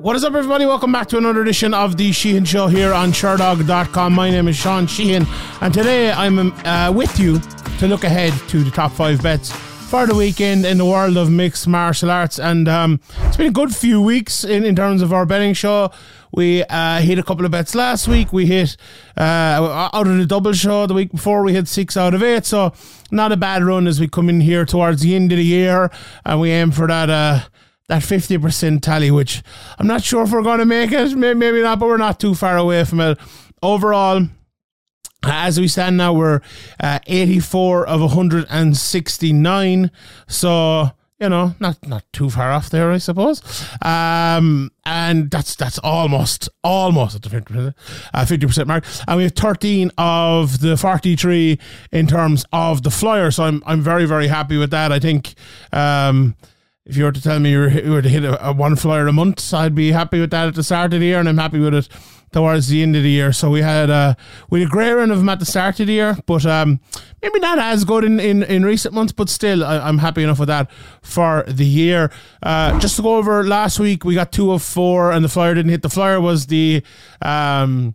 What is up, everybody? Welcome back to another edition of the Sheehan Show here on Sherdog.com. My name is Sean Sheehan, and today I'm uh, with you to look ahead to the top five bets for the weekend in the world of mixed martial arts. And um, it's been a good few weeks in, in terms of our betting show. We uh, hit a couple of bets last week. We hit uh, out of the double show the week before. We hit six out of eight. So not a bad run as we come in here towards the end of the year, and we aim for that. Uh, that 50% tally, which I'm not sure if we're going to make it. Maybe not, but we're not too far away from it. Overall, as we stand now, we're uh, 84 of 169. So, you know, not not too far off there, I suppose. Um, and that's that's almost almost at the 50, uh, 50% mark. And we have 13 of the 43 in terms of the flyer. So I'm I'm very very happy with that. I think um, if you were to tell me you were, to hit a, a, one flyer a month, I'd be happy with that at the start of the year, and I'm happy with it towards the end of the year. So we had uh, we had a great run of them at the start of the year, but um, maybe not as good in, in, in recent months, but still I, am happy enough with that for the year. Uh, just to go over last week, we got two of four, and the flyer didn't hit. The flyer was the um,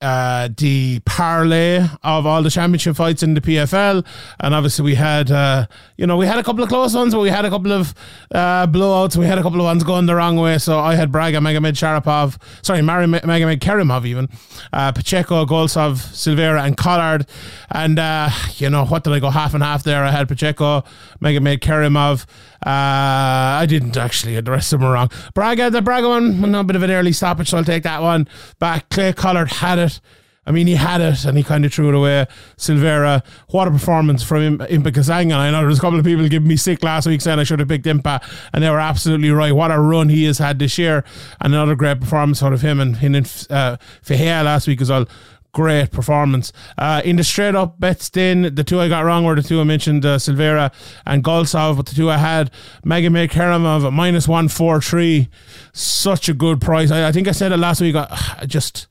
uh, the parlay of all the championship fights in the PFL, and obviously we had, uh, you know, we had a couple of close ones, but we had a couple of uh, blowouts. We had a couple of ones going the wrong way. So I had Braga, Magomed Sharapov, sorry, Mari Magomed Kerimov, even uh, Pacheco, Goltsov, Silveira, and Collard. And uh, you know what did I go half and half there? I had Pacheco, Magomed Kerimov. Uh, I didn't actually. The rest of them were wrong. Braga, the Braga one, a bit of an early stoppage, so I'll take that one back. Clay Collard had it. I mean, he had it and he kind of threw it away. Silveira, what a performance from him, Impa Kasanganay. I know there was a couple of people giving me sick last week saying I should have picked Impa, and they were absolutely right. What a run he has had this year, and another great performance out of him and in uh, Ferreira last week as well great performance. Uh, in the straight up bets, then the two I got wrong were the two I mentioned, uh, Silveira and Goltsov, but the two I had, Magomed Kerimov at minus 143. Such a good price. I, I, think I said it last week. I, I just.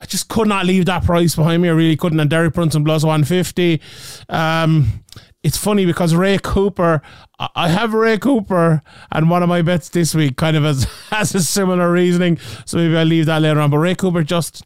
I just could not leave that price behind me. I really couldn't. And Derek Brunson plus 150. Um, it's funny because Ray Cooper, I have Ray Cooper and one of my bets this week kind of has, has a similar reasoning. So maybe I'll leave that later on. But Ray Cooper just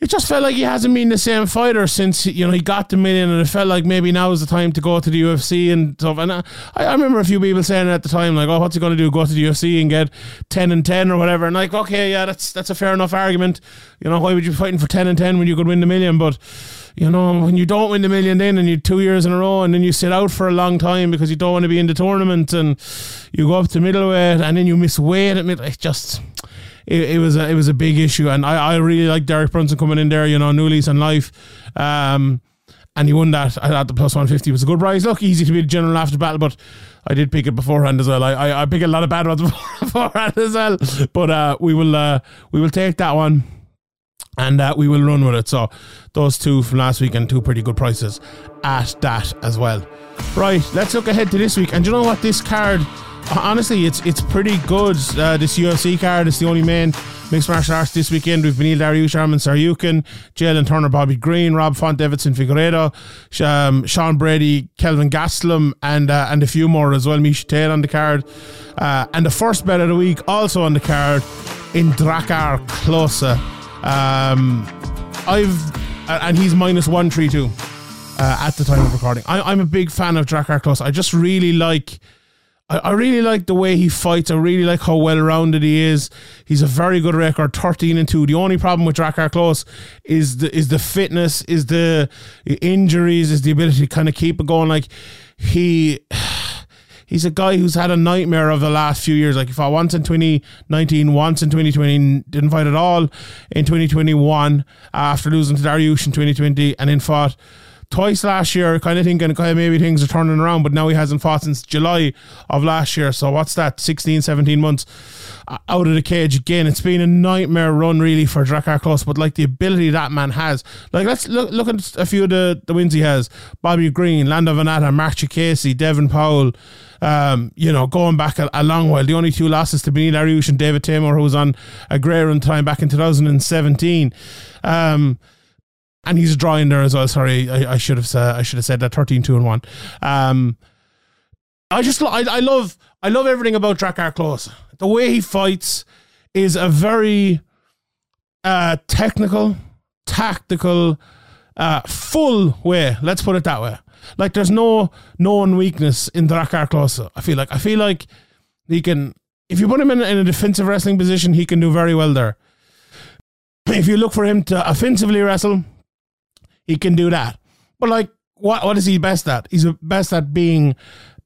it just felt like he hasn't been the same fighter since you know he got the million, and it felt like maybe now is the time to go to the UFC and stuff. And I, I remember a few people saying at the time, like, "Oh, what's he going to do? Go to the UFC and get ten and ten or whatever?" And like, okay, yeah, that's that's a fair enough argument. You know, why would you be fighting for ten and ten when you could win the million? But you know, when you don't win the million then and you two years in a row and then you sit out for a long time because you don't want to be in the tournament and you go up to middleweight and then you miss weight at middle, it just it, it, was a, it was a big issue, and I, I really like Derek Brunson coming in there. You know, new lease on life. Um, and he won that at the plus 150. It was a good price. Look, easy to be the general after battle, but I did pick it beforehand as well. I, I, I pick a lot of bad ones beforehand as well. But uh, we will uh, we will take that one and uh, we will run with it. So those two from last week and two pretty good prices at that as well. Right, let's look ahead to this week. And you know what? This card honestly, it's it's pretty good. Uh, this UFC card is the only main mixed martial arts this weekend. We've Beneil Dariush, Arman Tsarukyan, Jalin Turner, Bobby Green, Rob Font, Deiveson Figueiredo, um, Sean Brady, Kelvin Gastelum, and uh, and a few more as well. Miesha Tate on the card. Uh, and the first bet of the week also on the card in Drakkar Klose. Um, I've and he's minus one three two uh, at the time of recording. I, am a big fan of Drakkar Klose. I just really like I, I really like the way he fights. I really like how well rounded he is. He's a very good record, thirteen and two. The only problem with Drakkar Klose is the is the fitness, is the injuries, is the ability to kind of keep it going. Like he he's a guy who's had a nightmare of the last few years. Like he fought once in 2019, once in 2020, didn't fight at all in 2021 after losing to Dariush in 2020, and then fought twice last year, kind of thinking kind of maybe things are turning around, but now he hasn't fought since July of last year. So what's that, 16, 17 months uh, out of the cage again? It's been a nightmare run really for Drakkar Klose, but like the ability that man has. Like let's look, look at a few of the, the wins he has. Bobby Green, Lando Vannata, Marc Diakiese, Devin Powell, um, you know, going back a, a, long while. The only two losses to Beneil Dariush and David Teymur, who was on a great run time back in 2017. Um, and he's drawing there as well. Sorry, I, I should have said I should have said that 13, 2 and one. Um, I just I, I love I love everything about Drakkar Klose. the way he fights is a very uh, technical, tactical, uh, full way. Let's put it that way. Like there's no known weakness in Drakkar Klose. I feel like I feel like he can. If you put him in, in a defensive wrestling position, he can do very well there. If you look for him to offensively wrestle, he can do that. But like, what what is he best at? He's best at being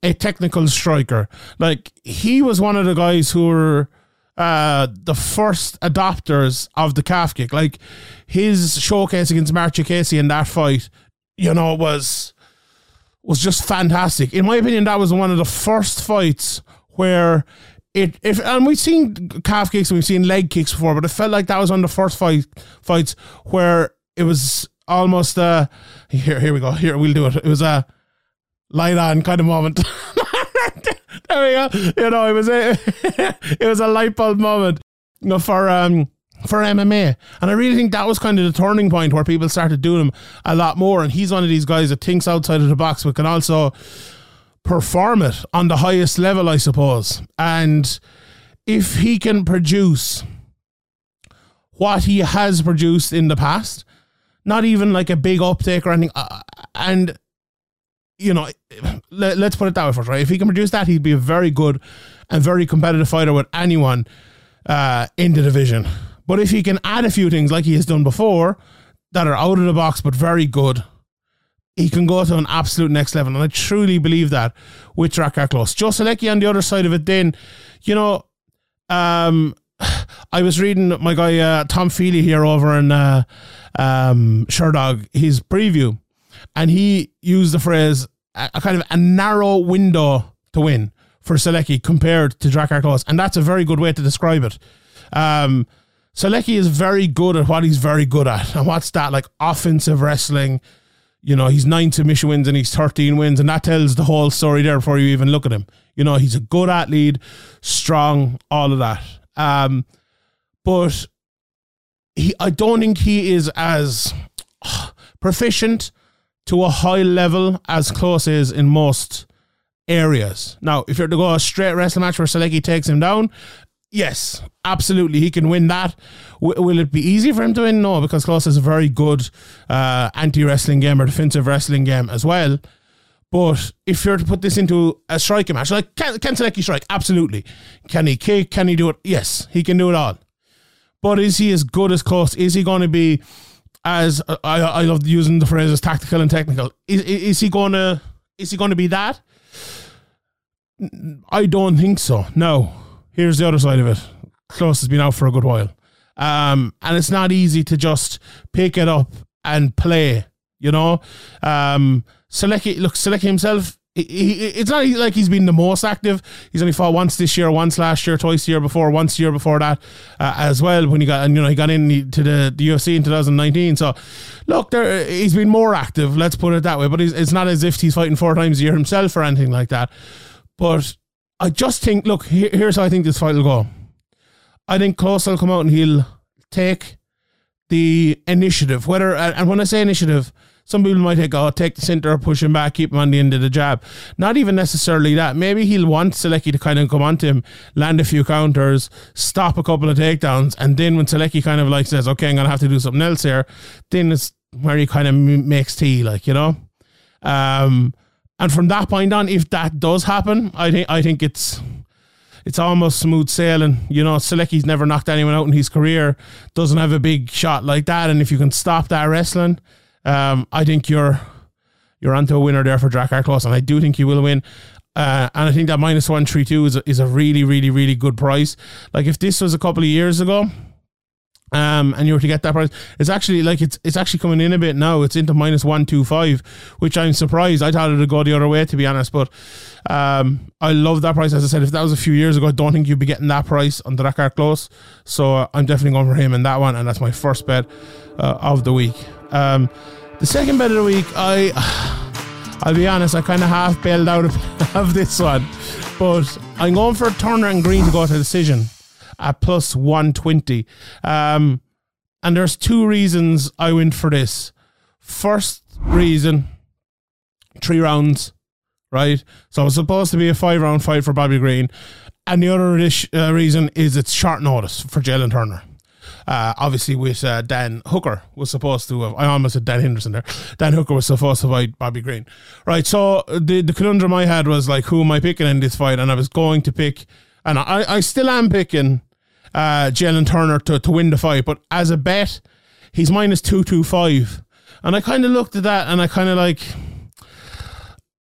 a technical striker. Like he was one of the guys who were uh, the first adopters of the calf kick. Like his showcase against Marc Diakiese in that fight, you know, was was just fantastic. In my opinion, that was one of the first fights where it if and we've seen calf kicks and we've seen leg kicks before, but it felt like that was one of the first fight fights where it was almost uh here here we go here we'll do it. It was a light on kind of moment. there we go. You know, it was a it was a light bulb moment. You know, for um for MMA. And I really think that was kind of the turning point where people started doing him a lot more. And he's one of these guys that thinks outside of the box but can also perform it on the highest level, I suppose. And if he can produce what he has produced in the past, not even like a big uptake or anything, uh, and you know, let, us put it that way first, right? If he can produce that, he'd be a very good and very competitive fighter with anyone uh, in the division. But if he can add a few things like he has done before that are out of the box but very good, he can go to an absolute next level. And I truly believe that with Drakkar Klose. Joe Solecki on the other side of it, then, you know, um, I was reading my guy uh, Tom Feely here over in uh, um, Sherdog, his preview and he used the phrase a, a kind of a narrow window to win for Solecki compared to Drakkar Klose, and that's a very good way to describe it. Um, Solecki is very good at what he's very good at, and what's that like offensive wrestling? You know, he's nine submission wins and he's 13 wins, and that tells the whole story there before you even look at him. You know, he's a good athlete, strong, all of that. Um, but he, I don't think he is as proficient to a high level as Klose is in most areas. Now, if you're to go a straight wrestling match where Solecki takes him down, yes, absolutely, he can win that. W- will it be easy for him to win? No, because Klose is a very good uh, anti wrestling game or defensive wrestling game as well. But if you're to put this into a striking match, like can, can Solecki strike? Absolutely. Can he kick? Can he do it? Yes, he can do it all. But is he as good as Klose? Is he going to be as I, I love using the phrases tactical and technical. Is, is he gonna is he gonna be that? I don't think so. No. Here's the other side of it. Klose has been out for a good while. Um, and it's not easy to just pick it up and play, you know. Um, Solecki, look, Solecki himself it's not like he's been the most active. He's only fought once this year, once last year, twice the year before, once the year before that uh, as well. When he got, and you know, he got into the, the UFC in 2019. So, look, there he's been more active. Let's put it that way. But it's not as if he's fighting four times a year himself or anything like that. But I just think, look, here, here's how I think this fight will go. I think Klose will come out and he'll take the initiative. Whether and when I say initiative some people might think, oh, take the centre, push him back, keep him on the end of the jab. Not even necessarily that. Maybe he'll want Solecki to kind of come onto him, land a few counters, stop a couple of takedowns, and then when Solecki kind of like says, okay, I'm going to have to do something else here, then it's where he kind of makes tea, like, you know? Um, and from that point on, if that does happen, I think I think it's it's almost smooth sailing. You know, Solecki's never knocked anyone out in his career, doesn't have a big shot like that, and if you can stop that wrestling, um, I think you're you're onto a winner there for Drakkar Klose, and I do think you will win. Uh, and I think that minus one three two is a, is a really really really good price. Like if this was a couple of years ago, um, and you were to get that price, it's actually like it's it's actually coming in a bit now. It's into minus one two five, which I'm surprised. I thought it'd go the other way to be honest, but um, I love that price. As I said, if that was a few years ago, I don't think you'd be getting that price on Drakkar Klose. So uh, I'm definitely going for him in that one, and that's my first bet uh, of the week. Um, the second bet of the week, I, I'll be honest, I kind of half bailed out of, of this one, but I'm going for Turner and Green to go to decision at plus 120. Um, and there's two reasons I went for this. First reason, three rounds, right? So it was supposed to be a five round fight for Bobby Green. And the other uh, reason is it's short notice for Jalin Turner. Uh, obviously, with uh, Dan Hooker was supposed to have, I almost said Dan Henderson there. Dan Hooker was supposed to fight Bobby Green. Right. So the, the conundrum I had was like, who am I picking in this fight? And I was going to pick, and I, I still am picking uh, Jalin Turner to, to win the fight. But as a bet, he's minus 225. And I kind of looked at that and I kind of like,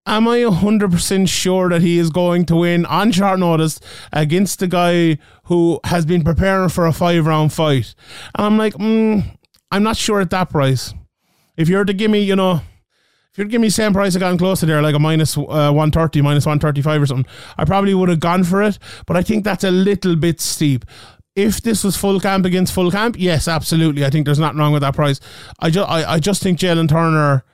am I 100% sure that he is going to win on short notice against the guy who has been preparing for a five round fight? And I'm like, mm, I'm not sure at that price. If you're to give me, you know, if you'd give me same price I got close to there, like a minus, uh, 130, minus 135 or something, I probably would have gone for it. But I think that's a little bit steep. If this was full camp against full camp, yes, absolutely. I think there's nothing wrong with that price. I just, I, I just think Jalin Turner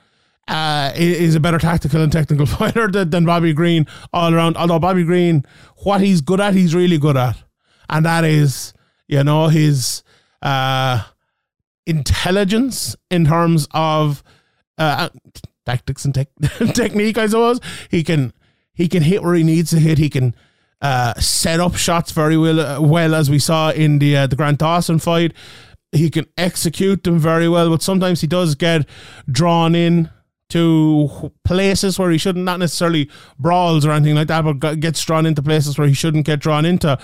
uh, is a better tactical and technical fighter than, than Bobby Green all around. Although Bobby Green, what he's good at, he's really good at, and that is, you know, his uh, intelligence in terms of uh, tactics and te- technique. I suppose he can he can hit where he needs to hit. He can uh, set up shots very well, uh, well as we saw in the uh, the Grant Dawson fight. He can execute them very well, but sometimes he does get drawn in to places where he shouldn't, not necessarily brawls or anything like that, but gets drawn into places where he shouldn't get drawn into.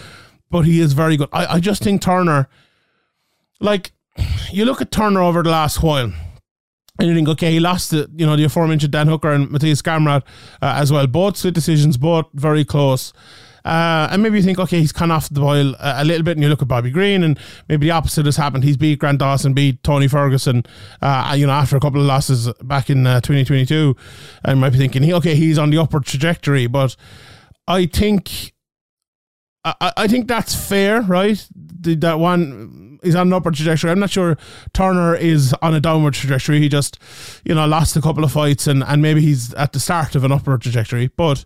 But he is very good. I, I just think Turner, like, you look at Turner over the last while. And you think, okay, he lost the, you know, the aforementioned Dan Hooker and Mateusz Gamrot uh, as well. Both split decisions, both very close. Uh, and maybe you think, okay, he's kind of off the boil a, a, little bit, and you look at Bobby Green, and maybe the opposite has happened. He's beat Grant Dawson, beat Tony Ferguson, uh, you know, after a couple of losses back in uh, 2022. And might be thinking, okay, he's on the upward trajectory, but I think. I, I think that's fair, right? The, that one is on an upward trajectory. I'm not sure Turner is on a downward trajectory. He just, you know, lost a couple of fights and, and maybe he's at the start of an upward trajectory. But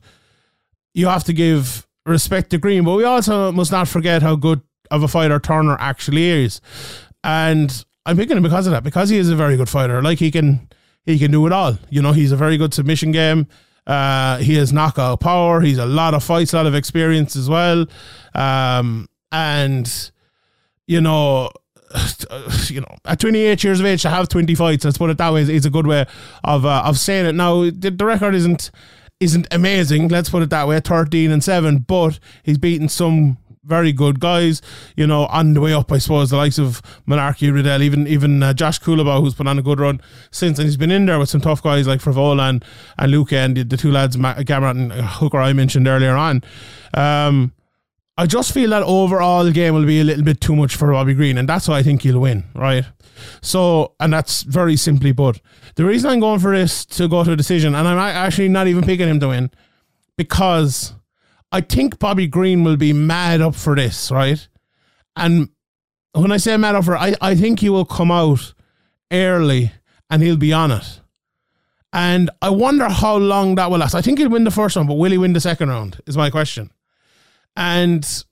you have to give respect to Green, but we also must not forget how good of a fighter Turner actually is. And I'm picking him because of that, because he is a very good fighter. Like he can he can do it all. You know, he's a very good submission game. Uh, he has knockout power. He's a lot of fights, a lot of experience as well. Um, and you know, you know, at 28 years of age to have 20 fights, let's put it that way, is, a good way of uh, of saying it. Now, the, the record isn't isn't amazing. Let's put it that way, thirteen and seven. But he's beaten some very good guys, you know, on the way up, I suppose, the likes of Mullarkey Riddell, even even uh, Josh Culibao, who's put on a good run since, and he's been in there with some tough guys like Frevola and, and Luca and the, the two lads, Gamrot and Hooker, I mentioned earlier on. Um, I just feel that overall game will be a little bit too much for Bobby Green, and that's why I think he'll win, right? So, and that's very simply put. The reason I'm going for this to go to a decision, and I'm actually not even picking him to win, because I think Bobby Green will be mad up for this, right? And when I say mad up for I, I think he will come out early and he'll be on it. And I wonder how long that will last. I think he'll win the first round, but will he win the second round? Is my question. And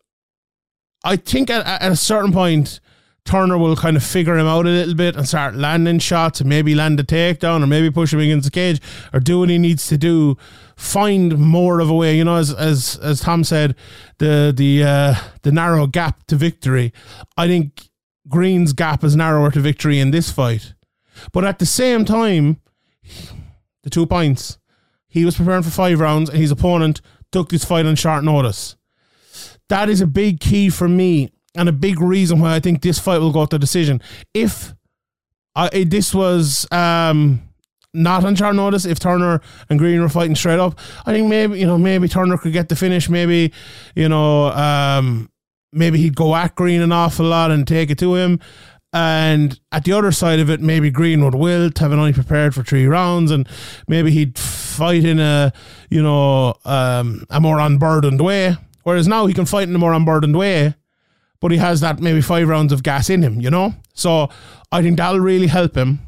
I think at, at a certain point, Turner will kind of figure him out a little bit and start landing shots and maybe land a takedown or maybe push him against the cage or do what he needs to do. Find more of a way, you know, as as as Tom said, the the uh, the narrow gap to victory. I think Green's gap is narrower to victory in this fight, but at the same time, the two points. He was preparing for five rounds, and his opponent took this fight on short notice. That is a big key for me and a big reason why I think this fight will go to decision. If uh, this was um, not on short notice, if Turner and Green were fighting straight up, I think maybe you know maybe Turner could get the finish. Maybe you know um, maybe he'd go at Green an awful lot and take it to him. And at the other side of it, maybe Green would wilt, having only prepared for three rounds, and maybe he'd fight in a you know um, a more unburdened way. Whereas now he can fight in a more unburdened way but he has that maybe five rounds of gas in him, you know? So I think that'll really help him.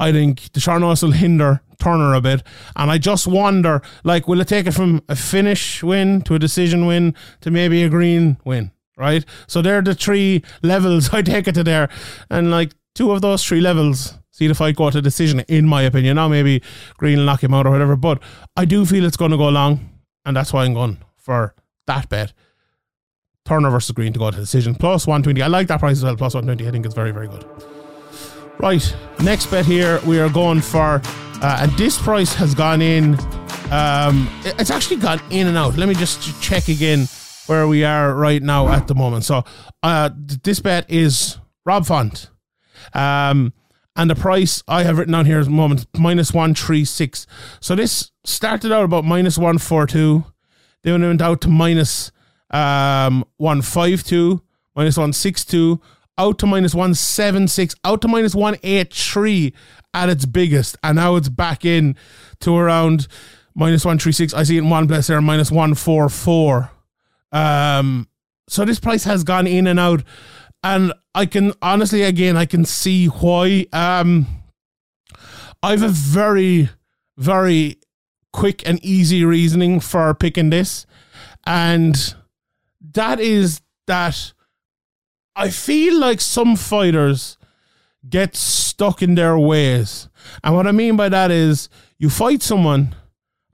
I think the Charnos will hinder Turner a bit. And I just wonder, like, will it take it from a finish win to a decision win to maybe a green win? Right? So they're the three levels I take it to there. And like two of those three levels see the fight go to decision, in my opinion. Now maybe Green will knock him out or whatever. But I do feel it's going to go long. And that's why I'm going for that bet. Turner versus Green to go to decision. Plus 120. I like that price as well. Plus 120. I think it's very, very good. Right. Next bet here, we are going for, uh, and this price has gone in. Um, it's actually gone in and out. Let me just check again where we are right now at the moment. So, uh, this bet is Rob Font. Um, and the price I have written down here is moment minus one three six. So this started out about minus one four two, then went out to minus um one five two, minus one six two, out to minus one seven six, out to minus one eight three at its biggest, and now it's back in to around minus one three six. I see it in one place there, minus one four four. Um, so this price has gone in and out and I can honestly, again, I can see why. Um, I have a very, very quick and easy reasoning for picking this, and that is that I feel like some fighters get stuck in their ways, and what I mean by that is you fight someone,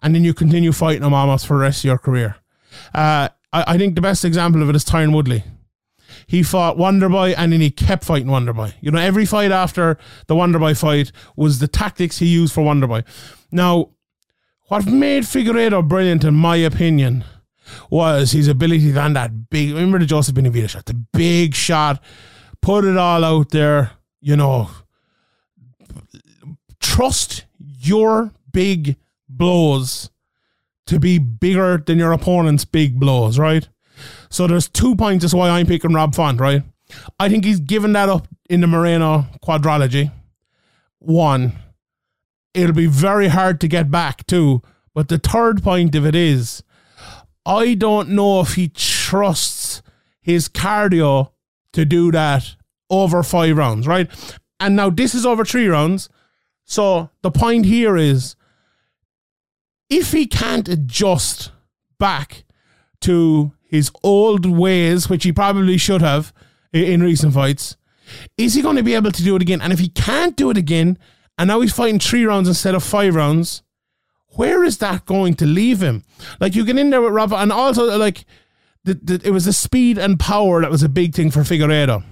and then you continue fighting them almost for the rest of your career. Uh, I, I think the best example of it is Tyron Woodley he fought Wonderboy and then he kept fighting Wonderboy. You know, every fight after the Wonderboy fight was the tactics he used for Wonderboy. Now, what made Figueiredo brilliant, in my opinion, was his ability to land that big. Remember the Joseph Benavidez shot, the big shot, put it all out there. You know, trust your big blows to be bigger than your opponent's big blows, right? So there's two points as why I'm picking Rob Font, right? I think he's given that up in the Moreno quadrilogy. One, it'll be very hard to get back to. But the third point of it is, I don't know if he trusts his cardio to do that over five rounds, right? And now this is over three rounds. So the point here is if he can't adjust back to his old ways, which he probably should have in recent fights, is he going to be able to do it again? And if he can't do it again, and now he's fighting three rounds instead of five rounds, where is that going to leave him? Like you get in there with Rafa, and also like the, the, it was the speed and power that was a big thing for Figueiredo.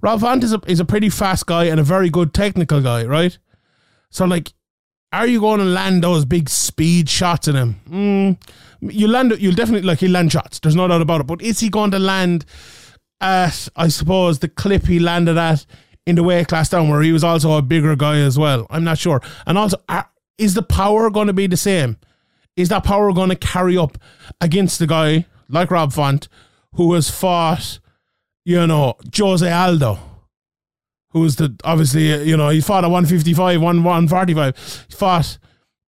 Rob Font is a, is a pretty fast guy and a very good technical guy, right? So like, are you going to land those big speed shots in him? Mm, you land you'll definitely like he'll land shots. There's no doubt about it. But is he going to land at I suppose the clip he landed at in the weight class down where he was also a bigger guy as well? I'm not sure. And also, uh, is the power going to be the same? Is that power going to carry up against the guy like Rob Font who has fought, you know, Jose Aldo? Who was the obviously, you know, he fought at 155, 1, 145. He fought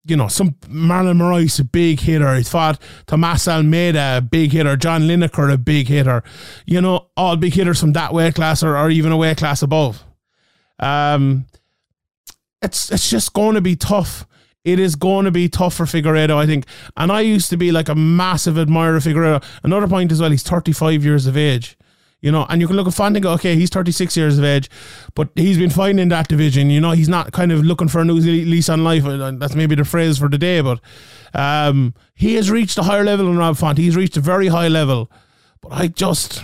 you know, some Marlon Moraes, a big hitter. He fought Tomas Almeida, a big hitter. John Lineker, a big hitter. You know, all big hitters from that weight class or, or even a weight class above. Um, it's it's just going to be tough. It is going to be tough for Figueiredo, I think. And I used to be like a massive admirer of Figueiredo. Another point as well, he's 35 years of age. You know, and you can look at Font and go, okay, he's 36 years of age, but he's been fighting in that division. You know, he's not kind of looking for a new lease on life. That's maybe the phrase for the day, but um, he has reached a higher level than Rob Font. He's reached a very high level. But I just,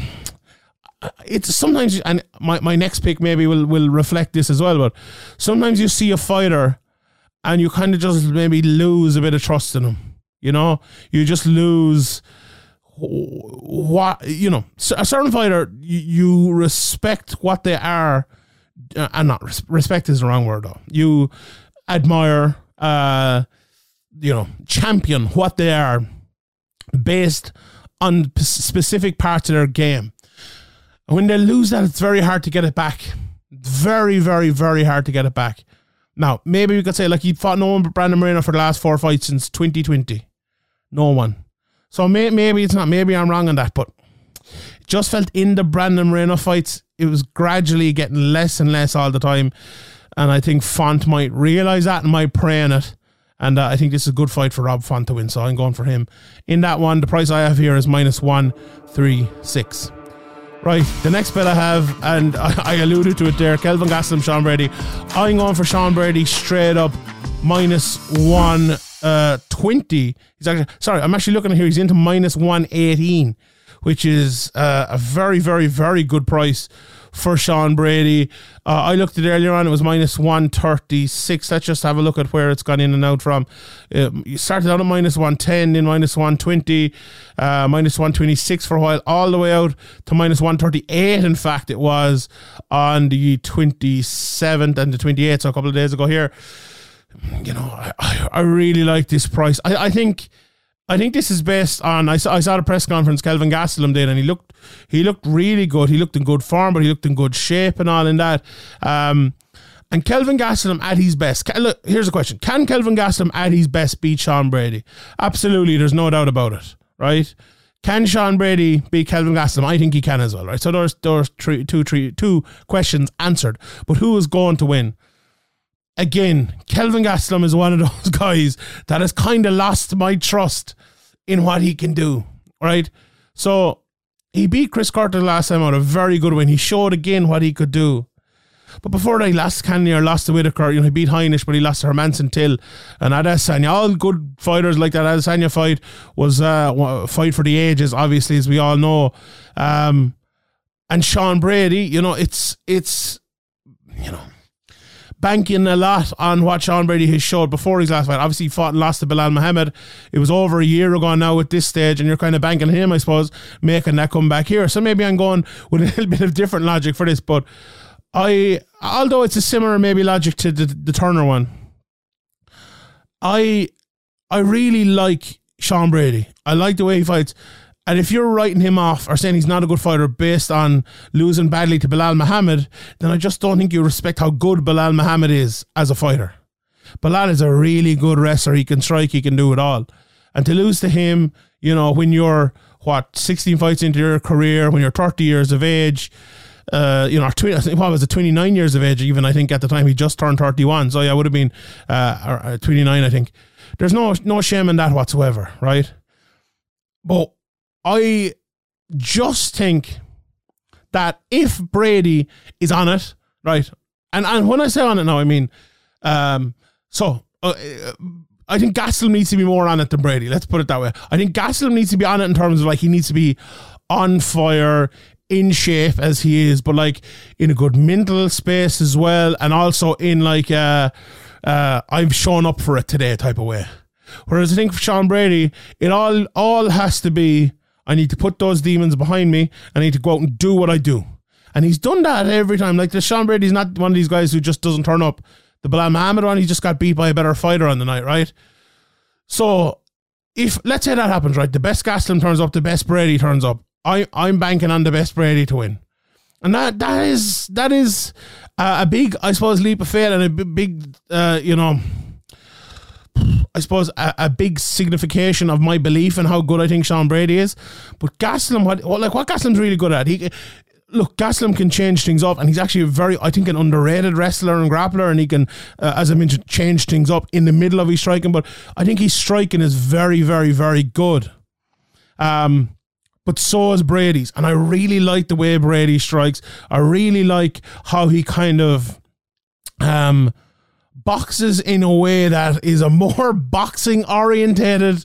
it's sometimes, and my, my next pick maybe will, will reflect this as well, but sometimes you see a fighter and you kind of just maybe lose a bit of trust in him. You know, you just lose what you know a certain fighter you respect what they are uh, and not respect is the wrong word though. You admire uh you know champion what they are based on specific parts of their game. When they lose that it's very hard to get it back. Very very very hard to get it back. Now maybe we could say like he fought no one but Brandon Moreno for the last four fights since 2020 no one so may, maybe it's not. Maybe I'm wrong on that, but just felt in the Brandon Moreno fights, it was gradually getting less and less all the time. And I think Font might realize that and might pray on it. And uh, I think this is a good fight for Rob Font to win. So I'm going for him. In that one, the price I have here is minus 136. Right, the next bet I have, and I, I alluded to it there Kelvin Gastelum, Sean Brady. I'm going for Sean Brady straight up minus 1 uh, 20. He's actually, sorry, I'm actually looking here. He's into minus 118, which is uh, a very, very, very good price for Sean Brady. Uh, I looked at it earlier on, it was minus 136. Let's just have a look at where it's gone in and out from. Uh, you started out at minus 110, then minus 120, uh, minus 126 for a while, all the way out to minus 138. In fact, it was on the 27th and the 28th, so a couple of days ago here. You know, I, I really like this price. I, I think I think this is based on. I saw, I saw the press conference Kelvin Gastelum did, and he looked he looked really good. He looked in good form, but he looked in good shape and all in that. Um, and Kelvin Gastelum at his best. Look, here's a question: Can Kelvin Gastelum at his best beat Sean Brady? Absolutely, there's no doubt about it. Right? Can Sean Brady beat Kelvin Gastelum? I think he can as well. Right? So there's there's three, two, three, two questions answered. But who is going to win? Again, Kelvin Gastelum is one of those guys that has kind of lost my trust in what he can do, right? So he beat Chris Curtis last time out, a very good win. He showed again what he could do. But before that, he lost Cannonier, lost to Whittaker. You know, he beat Heinisch, but he lost to Hermansson Till. And Adesanya, all good fighters like that Adesanya fight was uh, a fight for the ages, obviously, as we all know. Um, and Sean Brady, you know, it's, it's, you know, banking a lot on what Sean Brady has showed before his last fight. Obviously, he fought and lost to Belal Muhammad. It was over a year ago now at this stage, and you're kind of banking him, I suppose, making that come back here. So maybe I'm going with a little bit of different logic for this, but I, although it's a similar maybe logic to the, the Turner one, I, I really like Sean Brady. I like the way he fights. And if you're writing him off or saying he's not a good fighter based on losing badly to Belal Muhammad, then I just don't think you respect how good Belal Muhammad is as a fighter. Belal is a really good wrestler. He can strike, he can do it all. And to lose to him, you know, when you're, what, 16 fights into your career, when you're 30 years of age, uh, you know, 20, what was it, 29 years of age, even I think at the time he just turned 31. So yeah, would have been uh, uh 29, I think. There's no no shame in that whatsoever, right? But I just think that if Brady is on it, right, and and when I say on it now, I mean, um, so uh, I think Gastelum needs to be more on it than Brady. Let's put it that way. I think Gastelum needs to be on it in terms of like he needs to be on fire, in shape as he is, but like in a good mental space as well, and also in like uh, uh, I've shown up for it today type of way. Whereas I think for Sean Brady, it all all has to be I need to put those demons behind me. I need to go out and do what I do. And he's done that every time. Like the Sean Brady's not one of these guys who just doesn't turn up. The Belal Muhammad one, he just got beat by a better fighter on the night, right? So if let's say that happens, right? The best Gastelum turns up, the best Brady turns up. I I'm banking on the best Brady to win, and that that is that is a, a big, I suppose, leap of faith and a big, uh, you know, I suppose, a, a, big signification of my belief in how good I think Sean Brady is. But Gastelum, what, what like what Gastelum's really good at, he look, Gastelum can change things up, and he's actually a very, I think, an underrated wrestler and grappler, and he can, uh, as I mentioned, change things up in the middle of his striking. But I think his striking is very, very, very good. Um, but so is Brady's, and I really like the way Brady strikes. I really like how he kind of, um boxes in a way that is a more boxing orientated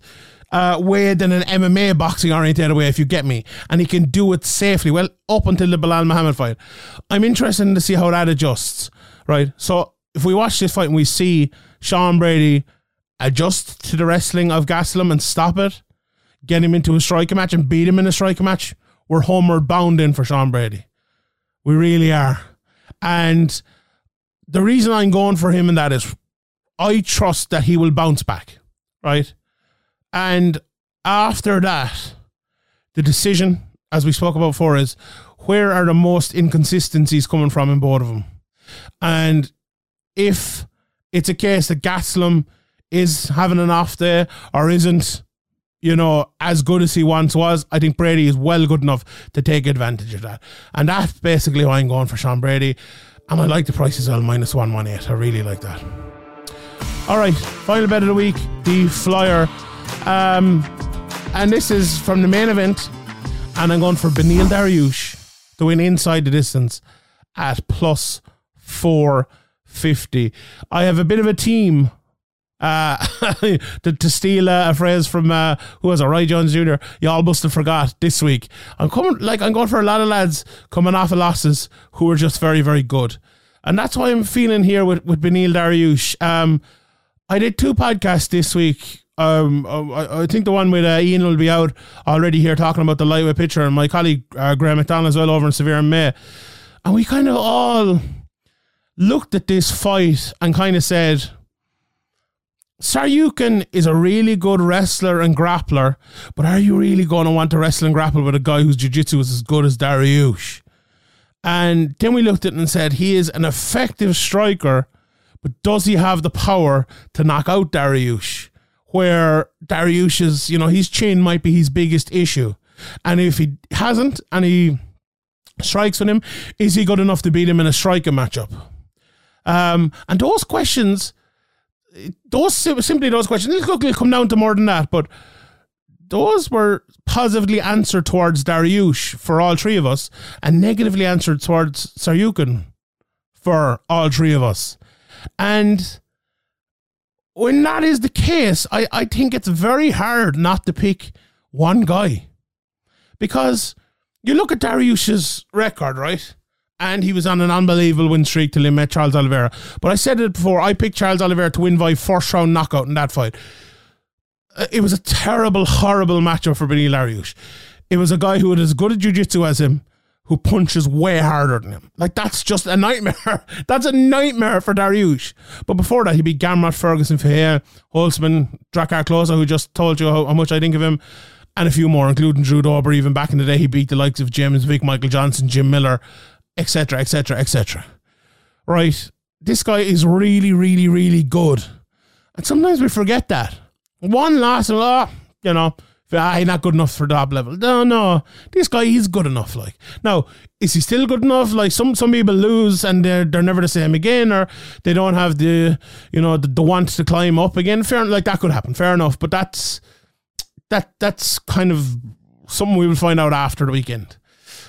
uh, way than an MMA boxing oriented way, if you get me. And he can do it safely. Well, up until the Belal Muhammad fight. I'm interested to see how that adjusts, right? So if we watch this fight and we see Sean Brady adjust to the wrestling of Gastelum and stop it, get him into a striker match and beat him in a striker match, we're homeward bound in for Sean Brady. We really are. And the reason I'm going for him in that is I trust that he will bounce back, right? And after that, the decision, as we spoke about before, is where are the most inconsistencies coming from in both of them? And if it's a case that Gastelum is having an off day or isn't, you know, as good as he once was, I think Brady is well good enough to take advantage of that. And that's basically why I'm going for Sean Brady. And I like the price as well, minus 118. I really like that. All right, final bet of the week, the flyer. Um, and this is from the main event. And I'm going for Beneil Dariush to win inside the distance at plus 450. I have a bit of a team Uh, to, to steal uh, a phrase from uh, who was it, Roy Jones Jr. Y'all must have forgot this week. I'm coming like I'm going for a lot of lads coming off of losses who are just very very good, and that's why I'm feeling here with with Beneil Dariush. Um, I did two podcasts this week. Um, I, I think the one with uh, Ian will be out already here talking about the lightweight pitcher, and my colleague uh, Graham McDonald as well over in Severe and May, and we kind of all looked at this fight and kind of said Tsarukyan is a really good wrestler and grappler, but are you really going to want to wrestle and grapple with a guy whose jiu-jitsu is as good as Dariush? And then we looked at it and said he is an effective striker, but does he have the power to knock out Dariush? Where Dariush is, you know, his chin might be his biggest issue. And if he hasn't and he strikes on him, is he good enough to beat him in a striker matchup? Um, and those questions those simply those questions. It'll come down to more than that, but those were positively answered towards Dariush for all three of us, and negatively answered towards Tsarukyan for all three of us. And when that is the case, I, I think it's very hard not to pick one guy. Because you look at Dariush's record, right? And he was on an unbelievable win streak till he met Charles Oliveira. But I said it before, I picked Charles Oliveira to win by first round knockout in that fight. Uh, it was a terrible, horrible matchup for Beneil Dariush. It was a guy who had as good a jiu-jitsu as him, who punches way harder than him. Like that's just a nightmare. that's a nightmare for Dariush. But before that, he beat Gamrot, Ferguson, Ferreira, Holtzman, Drakkar Klose, who just told you how, how, much I think of him, and a few more, including Drew Dober. Even back in the day, he beat the likes of James Vick, Michael Johnson, Jim Miller, etc., etc., etc. Right? This guy is really, really, really good. And sometimes we forget that. One loss, oh, you know, ah, he's not good enough for top level. No, no, this guy is good enough. Like now, is he still good enough? Like some some people lose and they're they're never the same again, or they don't have the you know the, the want to climb up again. Fair, like that could happen. Fair enough, but that's that that's kind of something we will find out after the weekend.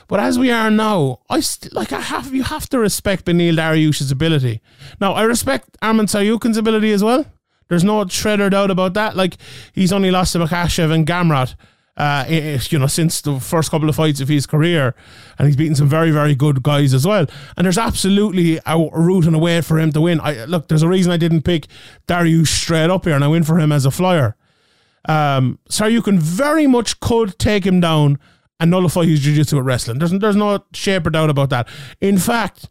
But as we are now, I st- like I have you have to respect Beneil Dariush's ability. Now I respect Arman Tsarukyan's ability as well. There's no shredder doubt about that. Like he's only lost to Makhachev and Gamrot, uh, you know, since the first couple of fights of his career, and he's beaten some very, very good guys as well. And there's absolutely a route and a way for him to win. I look, there's a reason I didn't pick Dariush straight up here, and I went for him as a flyer. Um, Tsarukyan very much could take him down and nullify his jiu-jitsu with wrestling. There's, there's no shape or doubt about that. In fact,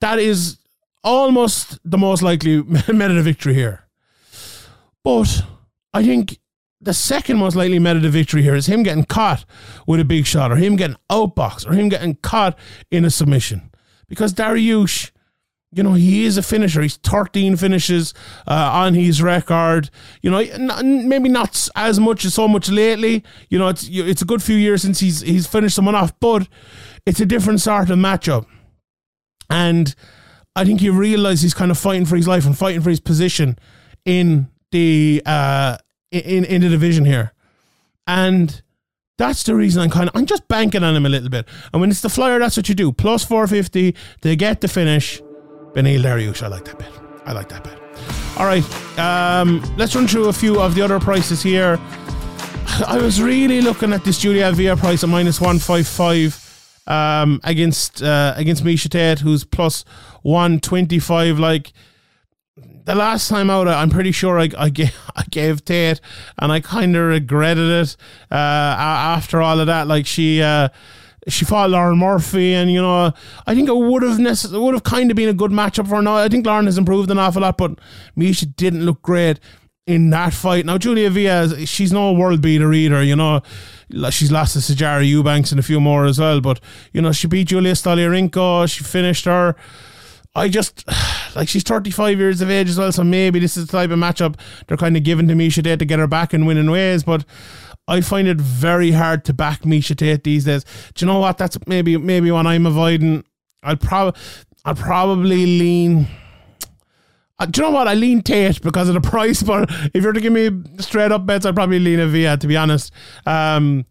that is almost the most likely method of victory here. But I think the second most likely method of victory here is him getting caught with a big shot or him getting outboxed or him getting caught in a submission. Because Dariush you know, he is a finisher. He's 13 finishes uh, on his record. You know, maybe not as much as so much lately. You know, it's it's a good few years since he's he's finished someone off, but it's a different sort of matchup. And I think he realized he's kind of fighting for his life and fighting for his position in the uh, in in the division here. And that's the reason I'm kind of I'm just banking on him a little bit. And when it's the flyer, that's what you do. Plus 450, they get the finish Beneil Dariush. I like that bet. I like that bet. All right, um, let's run through a few of the other prices here. I was really looking at this Julia Avila price at minus one five five um, against uh, against Miesha Tate, who's plus one twenty five. Like the last time out, I'm pretty sure I, I, gave, I gave Tate, and I kind of regretted it uh, after all of that. Like she. Uh, she fought Lauren Murphy, and you know, I think it would have necess- would have kind of been a good matchup for her. Now, I think Lauren has improved an awful lot, but Miesha didn't look great in that fight. Now, Julia Avila, she's no world beater either, you know. She's lost to Sijara Eubanks and a few more as well, but you know, she beat Julia Stoliarenko, she finished her. I just like she's 35 years of age as well, so maybe this is the type of matchup they're kind of giving to Miesha Tate to get her back and winning ways, but I find it very hard to back Miesha Tate these days. Do you know what? That's maybe maybe when I'm avoiding. I'll probably I'll probably lean. Uh, do you know what? I lean Tate because of the price, but if you're to give me straight up bets, I'd probably lean Avila, to be honest. Um,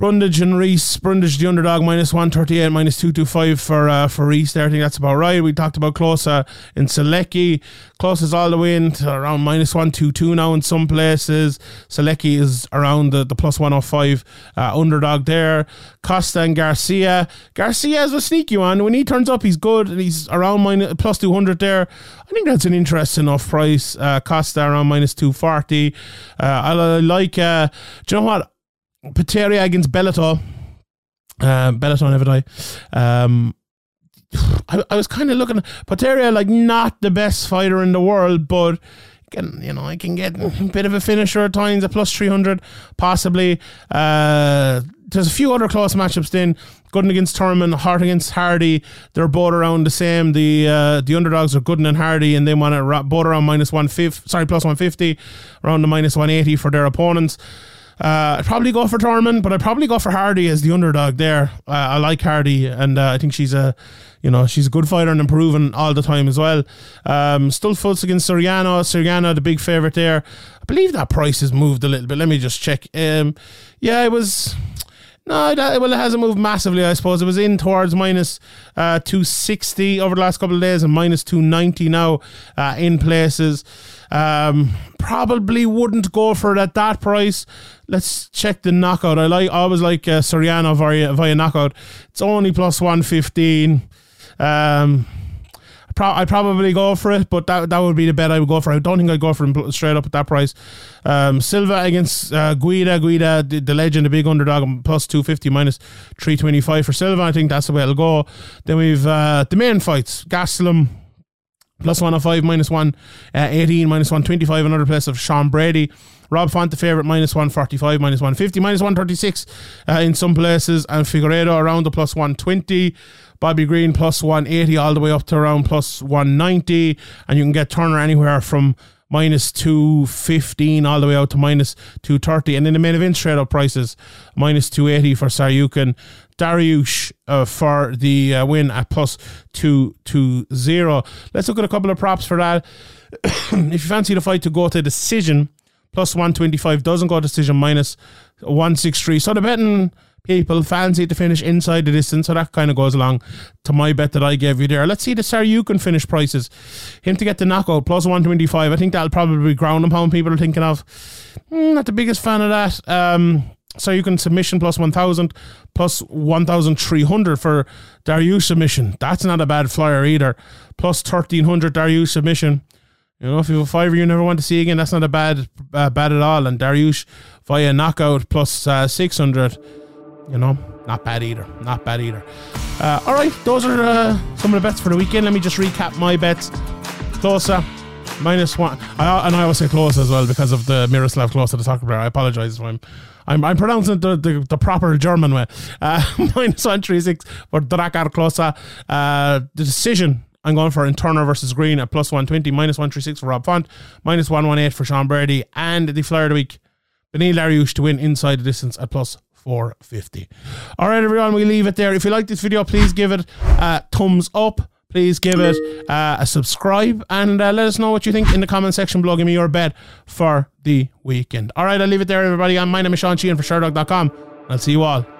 Brundage and Reese. Brundage the underdog minus one thirty eight, minus two two five for uh, for Reese. There, I think that's about right. We talked about Closa in Solecki. Klose is all the way into around minus one two two now in some places. Solecki is around the, the plus one oh five uh, underdog there. Costa and Garcia. Garcia is a sneaky one. When he turns up, he's good. And he's around minus plus two hundred there. I think that's an interesting enough price. Uh, Costa around minus two forty. Uh, I like. Uh, do you know what? Potieria against Bellato. Uh, Bellato never die. Um, I, I was kind of looking at Potieria like not the best fighter in the world, but can you know I can get a bit of a finisher at times, a plus three hundred possibly. Uh, there's a few other close matchups then. Gooden against Turman, Hart against Hardy. They're both around the same. The uh, the underdogs are Gooden and Hardy, and they want to both around minus one fifty. Sorry, plus one fifty, around the minus one eighty for their opponents. Uh, I'd probably go for Turman, but I'd probably go for Hardy as the underdog there. Uh, I like Hardy, and uh, I think she's a, you know, she's a good fighter and improving all the time as well. Um, Stoltzfus against Soriano. Soriano, the big favorite there. I believe that price has moved a little bit. Let me just check. Um, yeah, it was. No, that, well, it hasn't moved massively, I suppose. It was in towards minus, uh, 260 over the last couple of days and minus 290 now uh, in places. Um, probably wouldn't go for it at that price. Let's check the knockout. I like I always like uh, Soriano via, via knockout. It's only plus 115. Um, pro- I'd probably go for it, but that that would be the bet I would go for. I don't think I'd go for him straight up at that price. Um, Silva against uh, Guida, Guida, the, the, legend, the big underdog, plus 250, minus 325 for Silva. I think that's the way it'll go. Then we've uh, the main fights Gastelum plus 105, minus 118, uh, minus 125, another place of Sean Brady. Rob Font, the favourite, minus 145, minus 150, minus 136 uh, in some places, and Figueiredo around the plus 120. Bobby Green plus 180 all the way up to around plus 190. And you can get Turner anywhere from minus 215 all the way out to minus 230. And in the main event straight up prices, minus 280 for Tsarukyan. Dariush uh, for the uh, win at plus 220. Let's look at a couple of props for that. if you fancy the fight to go to decision, plus 125 doesn't go to decision, minus 163. So the betting people fancy to finish inside the distance, so that kind of goes along to my bet that I gave you there. Let's see the Tsarukyan finish prices. Him to get the knockout plus 125. I think that'll probably be ground and pound people are thinking of. Mm, not the biggest fan of that. Um, Tsarukyan submission plus 1000 plus 1300 for Dariush submission. That's not a bad flyer either. Plus 1300 Dariush submission. You know, if you have a fiver you never want to see again, that's not a bad uh, bad at all. And Dariush via knockout plus, uh, 600 you know, not bad either. Not bad either. Uh, all right, those are uh, some of the bets for the weekend. Let me just recap my bets. Closer, minus one. I, and I always say close as well because of the Miroslav Klose, the soccer player. I apologize if I'm, I'm, I'm pronouncing the, the, the proper German way. Uh, minus 136 for Drakkar Klose. Uh, the decision I'm going for in Turner versus Green at plus 120, minus 136 for Rob Font, minus 118 for Sean Brady, and the Flyer of the Week, Beneil Dariush to win inside the distance at plus 450. All right, everyone, we leave it there. If you like this video, please give it a thumbs up. Please give it uh, a subscribe and uh, let us know what you think in the comment section below. Give me your bet for the weekend. All right, I'll leave it there, everybody. My name is Sean Sheehan for Sherdog.com. I'll see you all